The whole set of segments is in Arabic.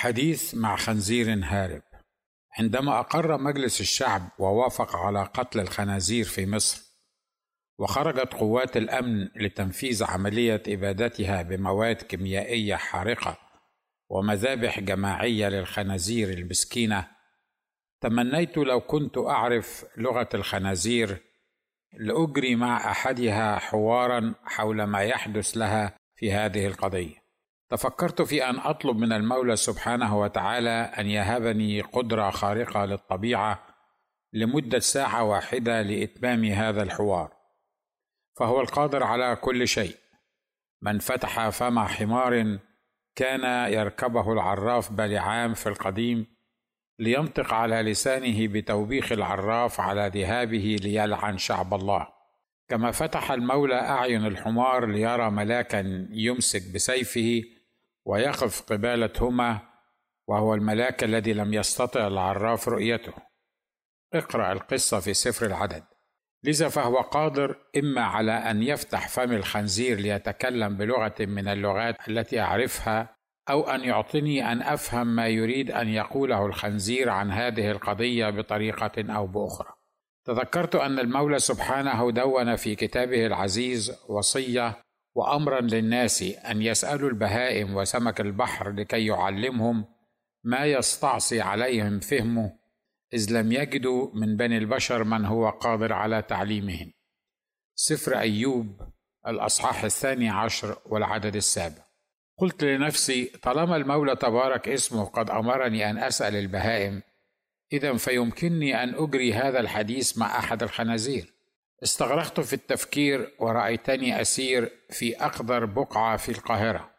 حديث مع خنزير هارب. عندما أقر مجلس الشعب ووافق على قتل الخنازير في مصر وخرجت قوات الأمن لتنفيذ عملية إبادتها بمواد كيميائية حارقة ومذابح جماعية للخنازير المسكينة تمنيت لو كنت أعرف لغة الخنازير لأجري مع أحدها حوارا حول ما يحدث لها في هذه القضية. تفكرت في أن أطلب من المولى سبحانه وتعالى أن يهبني قدرة خارقة للطبيعة لمدة ساعة واحدة لإتمام هذا الحوار فهو القادر على كل شيء. من فتح فم حمار كان يركبه العراف بلعام في القديم لينطق على لسانه بتوبيخ العراف على ذهابه ليلعن شعب الله. كما فتح المولى أعين الحمار ليرى ملاكا يمسك بسيفه ويقف قبالتهما وهو الملاك الذي لم يستطع العراف رؤيته. اقرأ القصة في سفر العدد. لذا فهو قادر إما على أن يفتح فم الخنزير ليتكلم بلغة من اللغات التي أعرفها أو أن يعطني أن أفهم ما يريد أن يقوله الخنزير عن هذه القضية بطريقة أو بأخرى. تذكرت أن المولى سبحانه دون في كتابه العزيز وصية وأمرا للناس أن يسألوا البهائم وسمك البحر لكي يعلمهم ما يستعصي عليهم فهمه إذ لم يجدوا من بني البشر من هو قادر على تعليمهم. سفر أيوب الأصحاح الثاني عشر والعدد السابع. قلت لنفسي طالما المولى تبارك اسمه قد أمرني أن أسأل البهائم اذا فيمكنني أن أجري هذا الحديث مع أحد الخنازير. استغرقت في التفكير ورأيتني أسير في أقدر بقعة في القاهرة.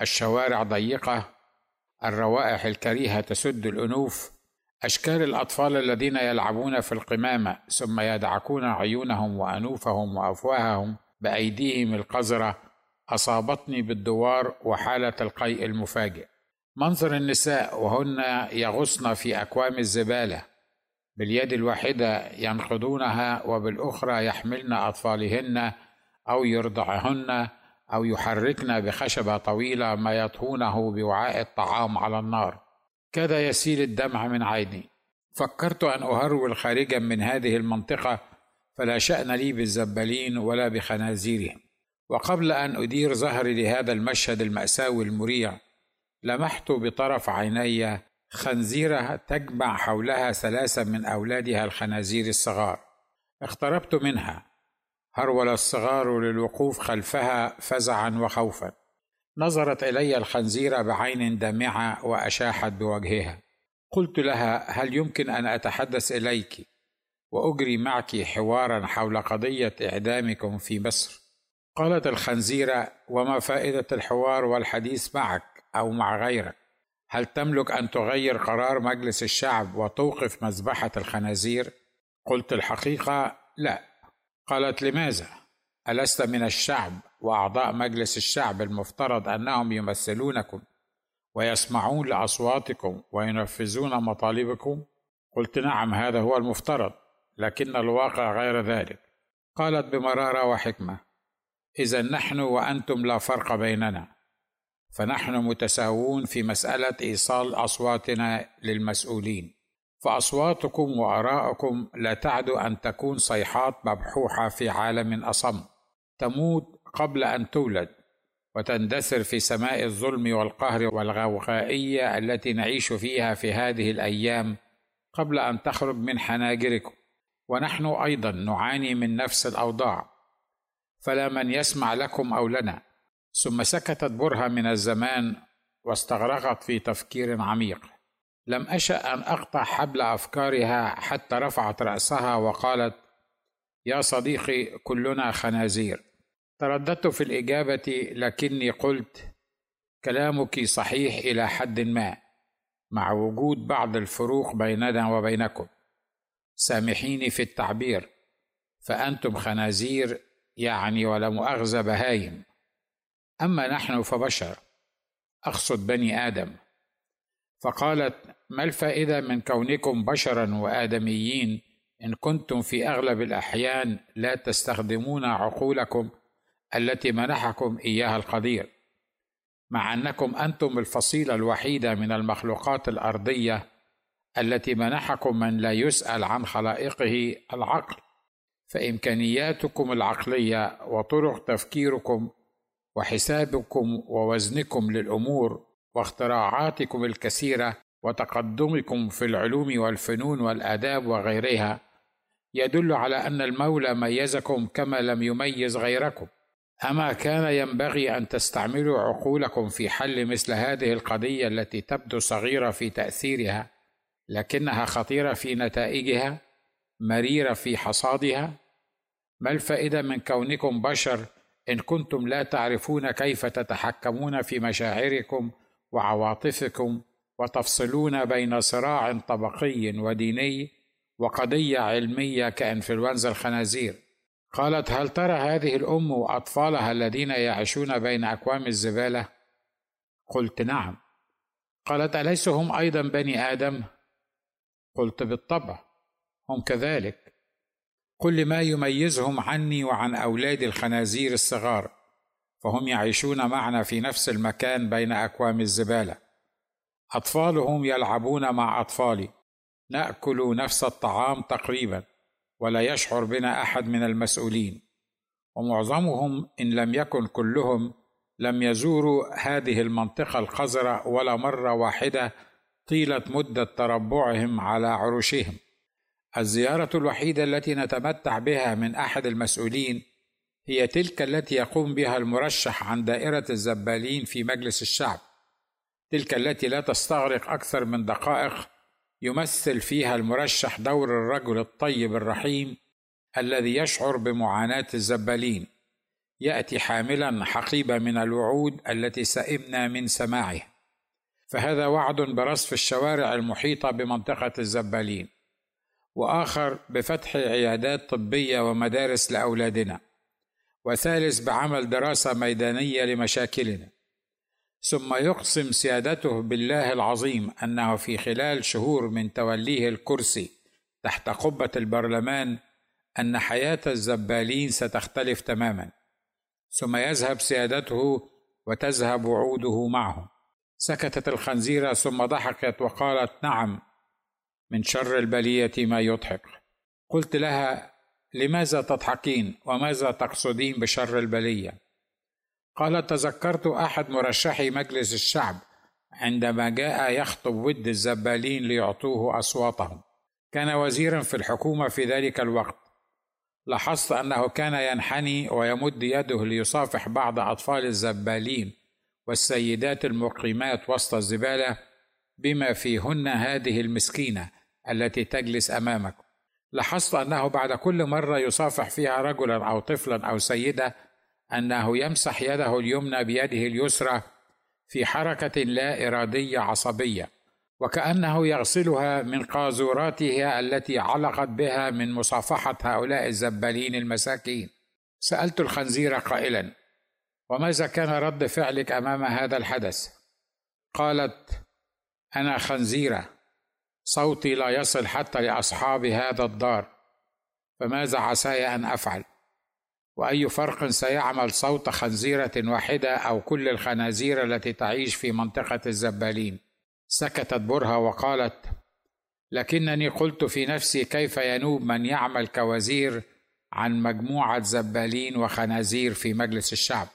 الشوارع ضيقة الروائح الكريهة تسد الأنوف أشكال الأطفال الذين يلعبون في القمامة ثم يدعكون عيونهم وأنوفهم وأفواههم بأيديهم القذرة أصابتني بالدوار وحالة القيء المفاجئ. منظر النساء وهن يغصن في أكوام الزبالة. باليد الواحدة ينقضونها وبالأخرى يحملن أطفالهن أو يرضعهن أو يحركن بخشبة طويلة ما يطهونه بوعاء الطعام على النار. كاد يسيل الدمع من عيني. فكرت أن أهرول خارجا من هذه المنطقة فلا شأن لي بالزبالين ولا بخنازيرهم. وقبل أن أدير ظهري لهذا المشهد المأساوي المريع لمحت بطرف عيني خنزيرة تجمع حولها ثلاثة من أولادها الخنازير الصغار. اقتربت منها. هرول الصغار للوقوف خلفها فزعا وخوفا. نظرت إلي الخنزيرة بعين دامعة وأشاحت بوجهها. قلت لها هل يمكن أن أتحدث إليك؟ وأجري معك حوارا حول قضية إعدامكم في مصر. قالت الخنزيرة وما فائدة الحوار والحديث معك أو مع غيرك؟ هل تملك أن تغير قرار مجلس الشعب وتوقف مذبحة الخنازير؟ قلت الحقيقة لا. قالت لماذا؟ ألست من الشعب وأعضاء مجلس الشعب المفترض أنهم يمثلونكم ويسمعون لأصواتكم وينفذون مطالبكم؟ قلت نعم هذا هو المفترض لكن الواقع غير ذلك. قالت بمرارة وحكمة إذا نحن وأنتم لا فرق بيننا. فنحن متساوون في مسألة إيصال أصواتنا للمسؤولين. فأصواتكم وآراءكم لا تعد أن تكون صيحات مبحوحة في عالم أصم. تموت قبل أن تولد وتندثر في سماء الظلم والقهر والغوغائية التي نعيش فيها في هذه الأيام قبل أن تخرج من حناجركم. ونحن أيضا نعاني من نفس الأوضاع. فلا من يسمع لكم أو لنا. ثم سكتت برهة من الزمان واستغرقت في تفكير عميق. لم أشأ أن أقطع حبل أفكارها حتى رفعت رأسها وقالت يا صديقي كلنا خنازير. ترددت في الإجابة لكني قلت كلامك صحيح إلى حد ما مع وجود بعض الفروق بيننا وبينكم. سامحيني في التعبير فأنتم خنازير يعني ولا مؤاخذة بهايم أما نحن فبشر أقصد بني آدم. فقالت ما الفائدة من كونكم بشرا وآدميين إن كنتم في أغلب الأحيان لا تستخدمون عقولكم التي منحكم إياها القدير مع أنكم أنتم الفصيلة الوحيدة من المخلوقات الأرضية التي منحكم من لا يسأل عن خلائقه العقل. فإمكانياتكم العقلية وطرق تفكيركم وحسابكم ووزنكم للأمور واختراعاتكم الكثيرة وتقدمكم في العلوم والفنون والآداب وغيرها يدل على أن المولى ميزكم كما لم يميز غيركم. أما كان ينبغي أن تستعملوا عقولكم في حل مثل هذه القضية التي تبدو صغيرة في تأثيرها لكنها خطيرة في نتائجها مريرة في حصادها؟ ما الفائدة من كونكم بشر إن كنتم لا تعرفون كيف تتحكمون في مشاعركم وعواطفكم وتفصلون بين صراع طبقي وديني وقضية علمية كإنفلونزا الخنازير. قالت هل ترى هذه الأم واطفالها الذين يعيشون بين اكوام الزبالة؟ قلت نعم. قالت اليس هم أيضا بني آدم؟ قلت بالطبع هم كذلك. قل ما يميزهم عني وعن أولاد الخنازير الصغار فهم يعيشون معنا في نفس المكان بين أكوام الزبالة. أطفالهم يلعبون مع أطفالي. نأكل نفس الطعام تقريبا ولا يشعر بنا أحد من المسؤولين. ومعظمهم إن لم يكن كلهم لم يزوروا هذه المنطقة القذره ولا مرة واحدة طيلة مدة تربعهم على عروشهم. الزيارة الوحيدة التي نتمتع بها من أحد المسؤولين هي تلك التي يقوم بها المرشح عن دائرة الزبالين في مجلس الشعب. تلك التي لا تستغرق أكثر من دقائق يمثل فيها المرشح دور الرجل الطيب الرحيم الذي يشعر بمعاناة الزبالين. يأتي حاملا حقيبة من الوعود التي سئمنا من سماعه. فهذا وعد برصف الشوارع المحيطة بمنطقة الزبالين. وآخر بفتح عيادات طبية ومدارس لأولادنا وثالث بعمل دراسة ميدانية لمشاكلنا. ثم يقسم سيادته بالله العظيم أنه في خلال شهور من توليه الكرسي تحت قبة البرلمان أن حياة الزبالين ستختلف تماما. ثم يذهب سيادته وتذهب وعوده معه سكتت الخنزيره ثم ضحكت وقالت نعم من شر البلية ما يضحك. قلت لها لماذا تضحكين وماذا تقصدين بشر البلية؟ قال تذكرت أحد مرشحي مجلس الشعب عندما جاء يخطب ود الزبالين ليعطوه أصواتهم. كان وزيرا في الحكومة في ذلك الوقت. لاحظت أنه كان ينحني ويمد يده ليصافح بعض أطفال الزبالين والسيدات المقيمات وسط الزبالة بما فيهن هذه المسكينة التي تجلس أمامك. لاحظت أنه بعد كل مرة يصافح فيها رجلا أو طفلا أو سيدة أنه يمسح يده اليمنى بيده اليسرى في حركة لا إرادية عصبية وكأنه يغسلها من قاذوراتها التي علقت بها من مصافحة هؤلاء الزبالين المساكين. سألت الخنزير قائلا وماذا كان رد فعلك أمام هذا الحدث؟ قالت أنا خنزيرة. صوتي لا يصل حتى لاصحاب هذا الدار. فماذا عساي أن أفعل؟ وأي فرق سيعمل صوت خنزيرة واحدة أو كل الخنازير التي تعيش في منطقة الزبالين؟ سكتت برهة وقالت لكنني قلت في نفسي كيف ينوب من يعمل كوزير عن مجموعة زبالين وخنازير في مجلس الشعب؟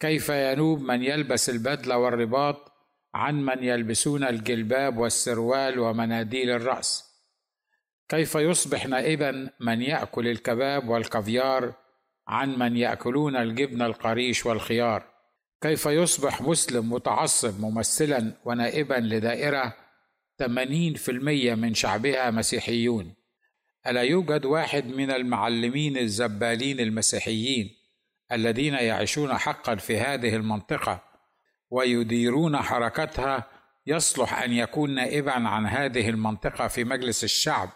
كيف ينوب من يلبس البدلة والرباط عن من يلبسون الجلباب والسروال ومناديل الرأس. كيف يصبح نائبا من يأكل الكباب والكافيار عن من يأكلون الجبن القريش والخيار؟ كيف يصبح مسلم متعصب ممثلا ونائبا لدائرة 80% من شعبها مسيحيون؟ ألا يوجد واحد من المعلمين الزبالين المسيحيين الذين يعيشون حقا في هذه المنطقة ويديرون حركتها يصلح أن يكون نائبا عن هذه المنطقة في مجلس الشعب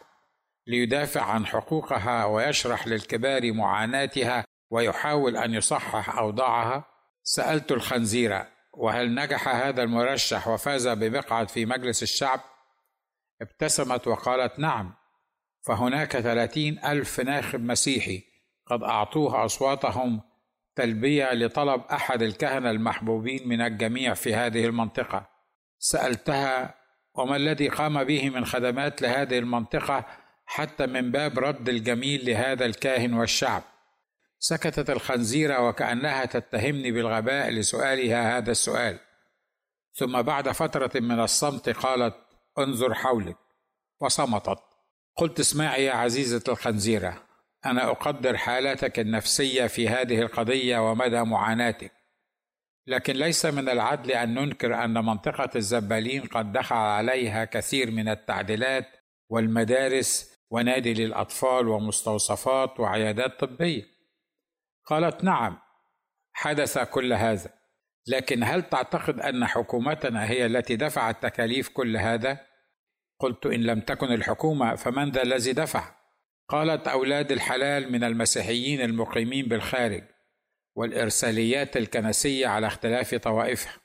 ليدافع عن حقوقها ويشرح للكبار معاناتها ويحاول أن يصحح أوضاعها. سألت الخنزيره وهل نجح هذا المرشح وفاز بمقعد في مجلس الشعب؟ ابتسمت وقالت نعم. فهناك ثلاثين ألف ناخب مسيحي قد أعطوه أصواتهم تلبية لطلب أحد الكهنة المحبوبين من الجميع في هذه المنطقة. سألتها وما الذي قام به من خدمات لهذه المنطقة حتى من باب رد الجميل لهذا الكاهن والشعب؟ سكتت الخنزيره وكأنها تتهمني بالغباء لسؤالها هذا السؤال. ثم بعد فترة من الصمت قالت انظر حولك. وصمتت. قلت اسمعي يا عزيزة الخنزيرة أنا أقدر حالتك النفسية في هذه القضية ومدى معاناتك. لكن ليس من العدل أن ننكر أن منطقة الزبالين قد دخل عليها كثير من التعديلات والمدارس ونادي للأطفال ومستوصفات وعيادات طبية. قالت نعم حدث كل هذا. لكن هل تعتقد أن حكومتنا هي التي دفعت تكاليف كل هذا؟ قلت إن لم تكن الحكومة فمن ذا الذي دفع؟ قالت أولاد الحلال من المسيحيين المقيمين بالخارج والإرساليات الكنسية على اختلاف طوائفها.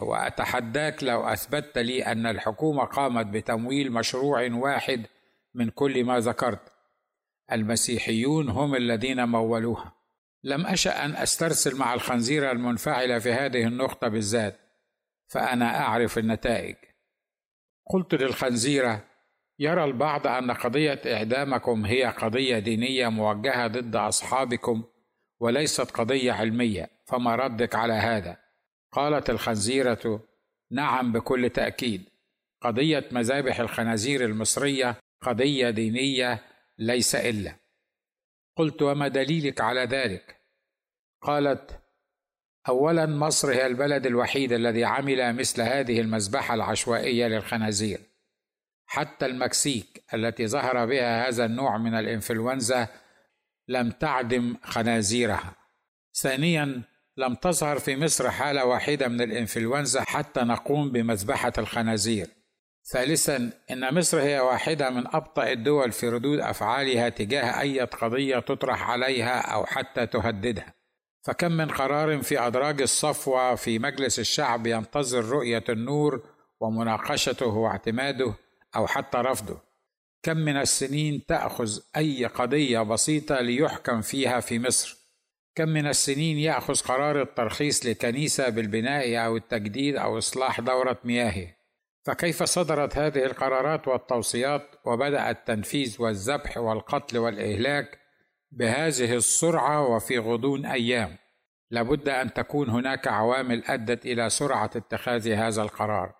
وأتحداك لو أثبتت لي أن الحكومة قامت بتمويل مشروع واحد من كل ما ذكرت. المسيحيون هم الذين مولوها. لم أشأ أن أسترسل مع الخنزيره المنفعله في هذه النقطة بالذات فأنا أعرف النتائج. قلت للخنزيرة يرى البعض أن قضية إعدامكم هي قضية دينية موجهة ضد أصحابكم وليست قضية علمية فما ردك على هذا؟ قالت الخنزيرة نعم بكل تأكيد. قضية مذابح الخنازير المصرية قضية دينية ليس إلا. قلت وما دليلك على ذلك؟ قالت اولا مصر هي البلد الوحيد الذي عمل مثل هذه المذبحة العشوائية للخنازير. حتى المكسيك التي ظهر بها هذا النوع من الإنفلونزا لم تعدم خنازيرها. ثانيا لم تظهر في مصر حالة واحدة من الإنفلونزا حتى نقوم بمذبحة الخنازير. ثالثا إن مصر هي واحدة من أبطأ الدول في ردود أفعالها تجاه أي قضية تطرح عليها أو حتى تهددها. فكم من قرار في أدراج الصفوة في مجلس الشعب ينتظر رؤية النور ومناقشته واعتماده أو حتى رفضه. كم من السنين تأخذ أي قضية بسيطة ليحكم فيها في مصر؟ كم من السنين يأخذ قرار الترخيص لكنيسة بالبناء أو التجديد أو إصلاح دورة مياه فكيف صدرت هذه القرارات والتوصيات وبدأ التنفيذ والذبح والقتل والإهلاك بهذه السرعة وفي غضون أيام؟ لابد أن تكون هناك عوامل أدت إلى سرعة اتخاذ هذا القرار.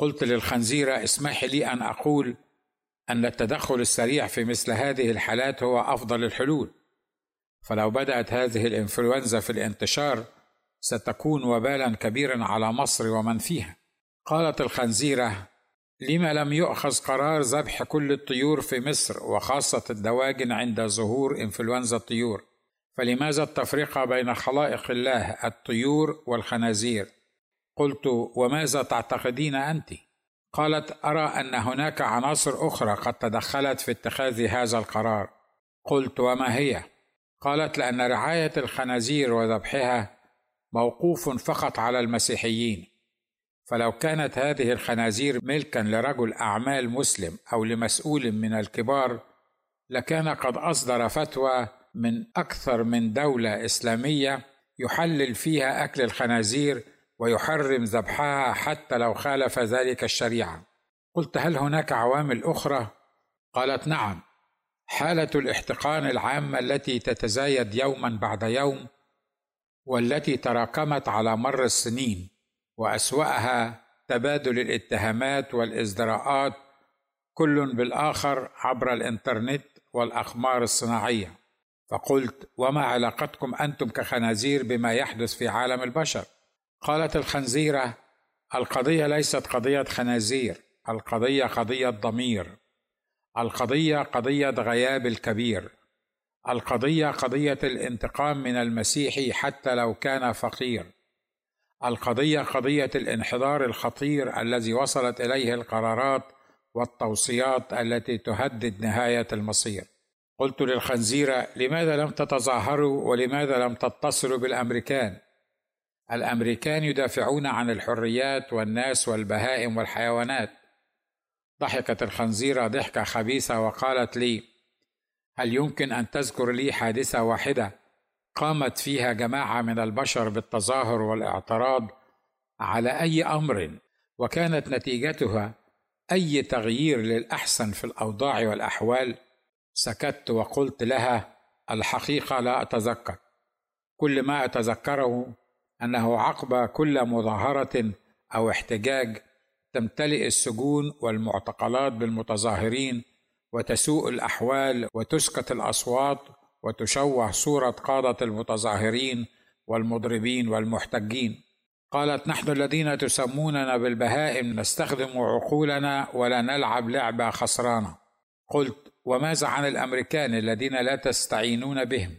قلت للخنزيره اسمحي لي أن أقول أن التدخل السريع في مثل هذه الحالات هو أفضل الحلول. فلو بدأت هذه الإنفلونزا في الانتشار ستكون وبالا كبيرا على مصر ومن فيها. قالت الخنزيرة لما لم يؤخذ قرار ذبح كل الطيور في مصر وخاصة الدواجن عند ظهور إنفلونزا الطيور. فلماذا التفرقة بين خلائق الله الطيور والخنازير؟ قلت وماذا تعتقدين أنت؟ قالت أرى أن هناك عناصر أخرى قد تدخلت في اتخاذ هذا القرار. قلت وما هي؟ قالت لأن رعاية الخنازير وذبحها موقوف فقط على المسيحيين. فلو كانت هذه الخنازير ملكا لرجل أعمال مسلم أو لمسؤول من الكبار لكان قد أصدر فتوى من أكثر من دولة إسلامية يحلل فيها أكل الخنازير ويحرم ذبحها حتى لو خالف ذلك الشريعة. قلت هل هناك عوامل أخرى؟ قالت نعم. حالة الاحتقان العامة التي تتزايد يوما بعد يوم والتي تراكمت على مر السنين وأسوأها تبادل الاتهامات والإزدراءات كل بالآخر عبر الإنترنت والاقمار الصناعية. فقلت وما علاقتكم أنتم كخنازير بما يحدث في عالم البشر؟ قالت الخنزيرة القضية ليست قضية خنازير القضية قضية ضمير. القضية قضية غياب الكبير. القضية قضية الانتقام من المسيحي حتى لو كان فقير. القضية قضية الانحدار الخطير الذي وصلت إليه القرارات والتوصيات التي تهدد نهاية المصير. قلت للخنزيرة لماذا لم تتظاهروا ولماذا لم تتصلوا بالأمريكان؟ الأمريكان يدافعون عن الحريات والناس والبهائم والحيوانات. ضحكت الخنزيره ضحكة خبيثة وقالت لي هل يمكن أن تذكر لي حادثة واحدة قامت فيها جماعة من البشر بالتظاهر والاعتراض على أي أمر؟ وكانت نتيجتها أي تغيير للأحسن في الأوضاع والأحوال؟ سكت وقلت لها الحقيقة لا أتذكر. كل ما أتذكره أنه عقب كل مظاهرة أو احتجاج تمتلئ السجون والمعتقلات بالمتظاهرين وتسوء الأحوال وتسكت الأصوات وتشوه صورة قادة المتظاهرين والمضربين والمحتجين. قالت نحن الذين تسموننا بالبهائم نستخدم عقولنا ولا نلعب لعبه خسرانه قلت وماذا عن الأمريكان الذين لا تستعينون بهم؟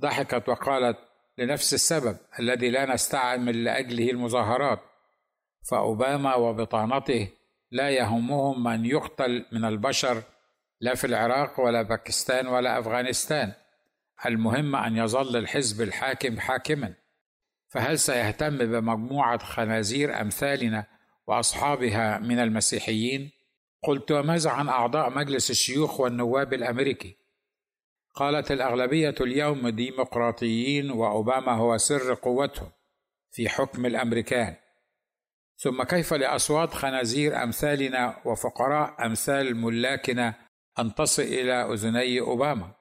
ضحكت وقالت لنفس السبب الذي لا نستعمل لأجله المظاهرات. فأوباما وبطانته لا يهمهم من يقتل من البشر لا في العراق ولا باكستان ولا أفغانستان. المهم أن يظل الحزب الحاكم حاكما. فهل سيهتم بمجموعة خنازير أمثالنا وأصحابها من المسيحيين؟ قلت وماذا عن أعضاء مجلس الشيوخ والنواب الأمريكي؟ قالت الأغلبية اليوم ديمقراطيين وأوباما هو سر قوتهم في حكم الأمريكان. ثم كيف لأصوات خنازير أمثالنا وفقراء أمثال ملاكنا أن تصل إلى أذني أوباما؟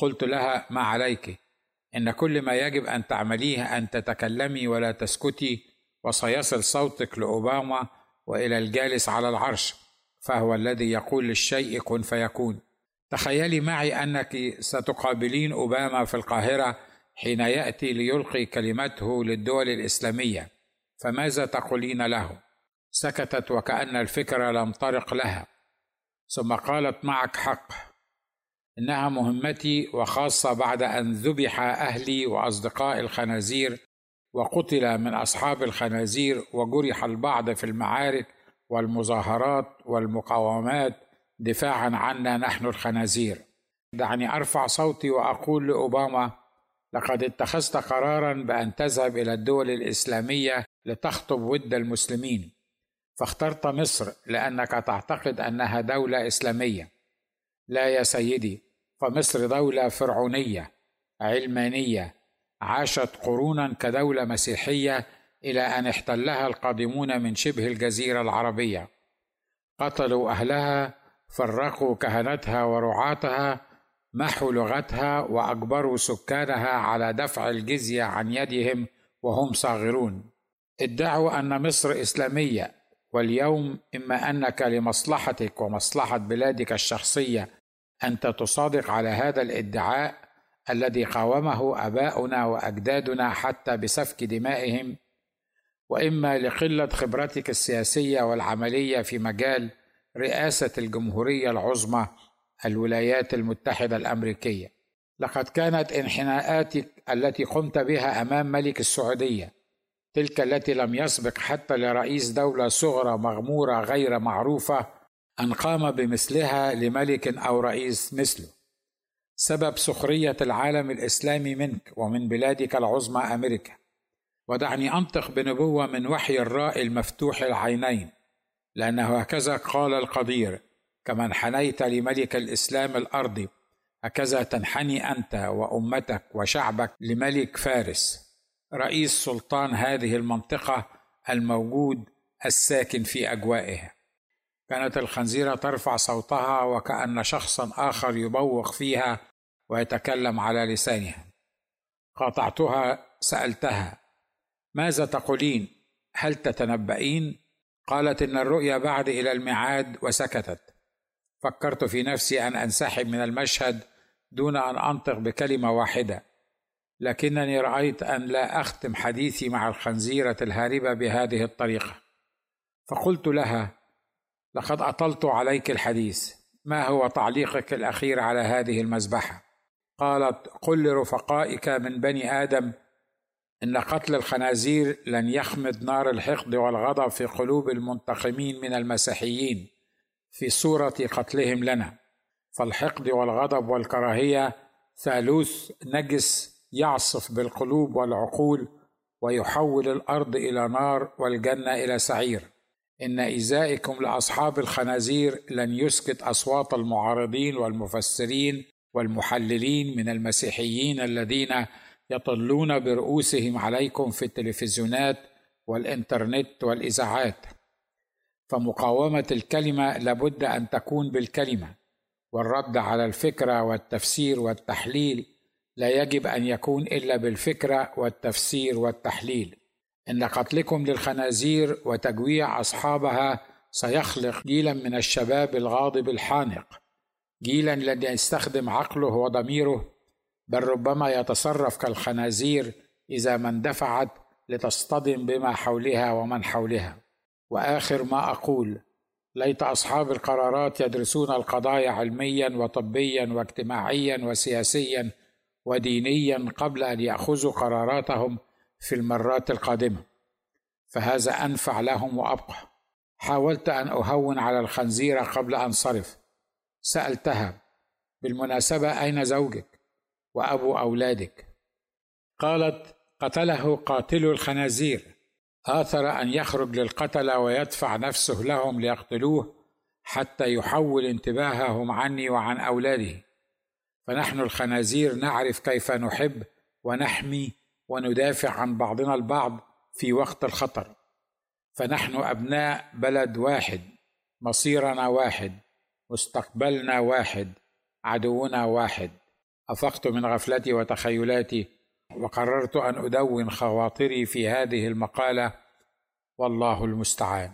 قلت لها ما عليك. إن كل ما يجب أن تعمليه أن تتكلمي ولا تسكتي وسيصل صوتك لأوباما وإلى الجالس على العرش فهو الذي يقول للشيء كن فيكون. تخيلي معي أنك ستقابلين أوباما في القاهرة حين يأتي ليلقي كلمته للدول الإسلامية فماذا تقولين له؟ سكتت وكأن الفكرة لم طرق لها. ثم قالت معك حق إنها مهمتي وخاصة بعد أن ذبح أهلي وأصدقاء الخنازير وقتل من أصحاب الخنازير وجرح البعض في المعارك والمظاهرات والمقاومات دفاعا عنا نحن الخنازير. دعني أرفع صوتي وأقول لأوباما لقد اتخذت قرارا بأن تذهب إلى الدول الإسلامية لتخطب ود المسلمين فاخترت مصر لأنك تعتقد أنها دولة إسلامية. لا يا سيدي فمصر دولة فرعونية علمانية عاشت قرونا كدولة مسيحية إلى أن احتلها القادمون من شبه الجزيرة العربية. قتلوا أهلها فرقوا كهنتها ورعاتها محوا لغتها واجبروا سكانها على دفع الجزية عن يدهم وهم صاغرون. ادعوا أن مصر إسلامية واليوم إما أنك لمصلحتك ومصلحة بلادك الشخصية انت تصادق على هذا الادعاء الذي قاومه أباؤنا وأجدادنا حتى بسفك دمائهم وإما لقلة خبرتك السياسية والعملية في مجال رئاسة الجمهورية العظمى الولايات المتحدة الأمريكية. لقد كانت انحناءاتك التي قمت بها أمام ملك السعودية تلك التي لم يسبق حتى لرئيس دولة صغرى مغمورة غير معروفة أن قام بمثلها لملك أو رئيس مثله. سبب سخرية العالم الإسلامي منك ومن بلادك العظمى أمريكا. ودعني أنطق بنبوة من وحي الراء المفتوح العينين. لأنه هكذا قال القدير كما انحنيت لملك الإسلام الارضي هكذا تنحني أنت وأمتك وشعبك لملك فارس. رئيس سلطان هذه المنطقة الموجود الساكن في اجوائها كانت الخنزيره ترفع صوتها وكأن شخصا آخر يبوق فيها ويتكلم على لسانها. قاطعتها سألتها ماذا تقولين؟ هل تتنبئين؟ قالت إن الرؤيا بعد إلى الميعاد وسكتت. فكرت في نفسي أن أنسحب من المشهد دون أن أنطق بكلمة واحدة. لكنني رأيت أن لا أختم حديثي مع الخنزيرة الهاربة بهذه الطريقة. فقلت لها لقد أطلت عليك الحديث. ما هو تعليقك الأخير على هذه المذبحة؟ قالت قل لرفقائك من بني آدم إن قتل الخنازير لن يخمد نار الحقد والغضب في قلوب المنتقمين من المسيحيين في صورة قتلهم لنا. فالحقد والغضب والكراهية ثالوث نجس يعصف بالقلوب والعقول ويحول الأرض إلى نار والجنة إلى سعير. إن إيذائكم لأصحاب الخنازير لن يسكت أصوات المعارضين والمفسرين والمحللين من المسيحيين الذين يطلون برؤوسهم عليكم في التلفزيونات والإنترنت والإذاعات. فمقاومة الكلمة لابد أن تكون بالكلمة والرد على الفكرة والتفسير والتحليل لا يجب أن يكون إلا بالفكرة والتفسير والتحليل. إن قتلكم للخنازير وتجويع أصحابها سيخلق جيلا من الشباب الغاضب الحانق جيلا لن يستخدم عقله وضميره بل ربما يتصرف كالخنازير إذا ما اندفعت لتصطدم بما حولها ومن حولها. وآخر ما أقول ليت أصحاب القرارات يدرسون القضايا علميا وطبيا واجتماعيا وسياسيا ودينيا قبل أن يأخذوا قراراتهم في المرات القادمة. فهذا أنفع لهم وأبقى. حاولت أن أهون على الخنزيره قبل أن انصرف سألتها بالمناسبة أين زوجك؟ وأبو أولادك. قالت قتله قاتل الخنازير. آثر أن يخرج للقتلة ويدفع نفسه لهم ليقتلوه حتى يحول انتباههم عني وعن أولاده فنحن الخنازير نعرف كيف نحب ونحمي وندافع عن بعضنا البعض في وقت الخطر. فنحن أبناء بلد واحد مصيرنا واحد مستقبلنا واحد عدونا واحد. أفقت من غفلتي وتخيلاتي وقررت أن أدون خواطري في هذه المقالة والله المستعان.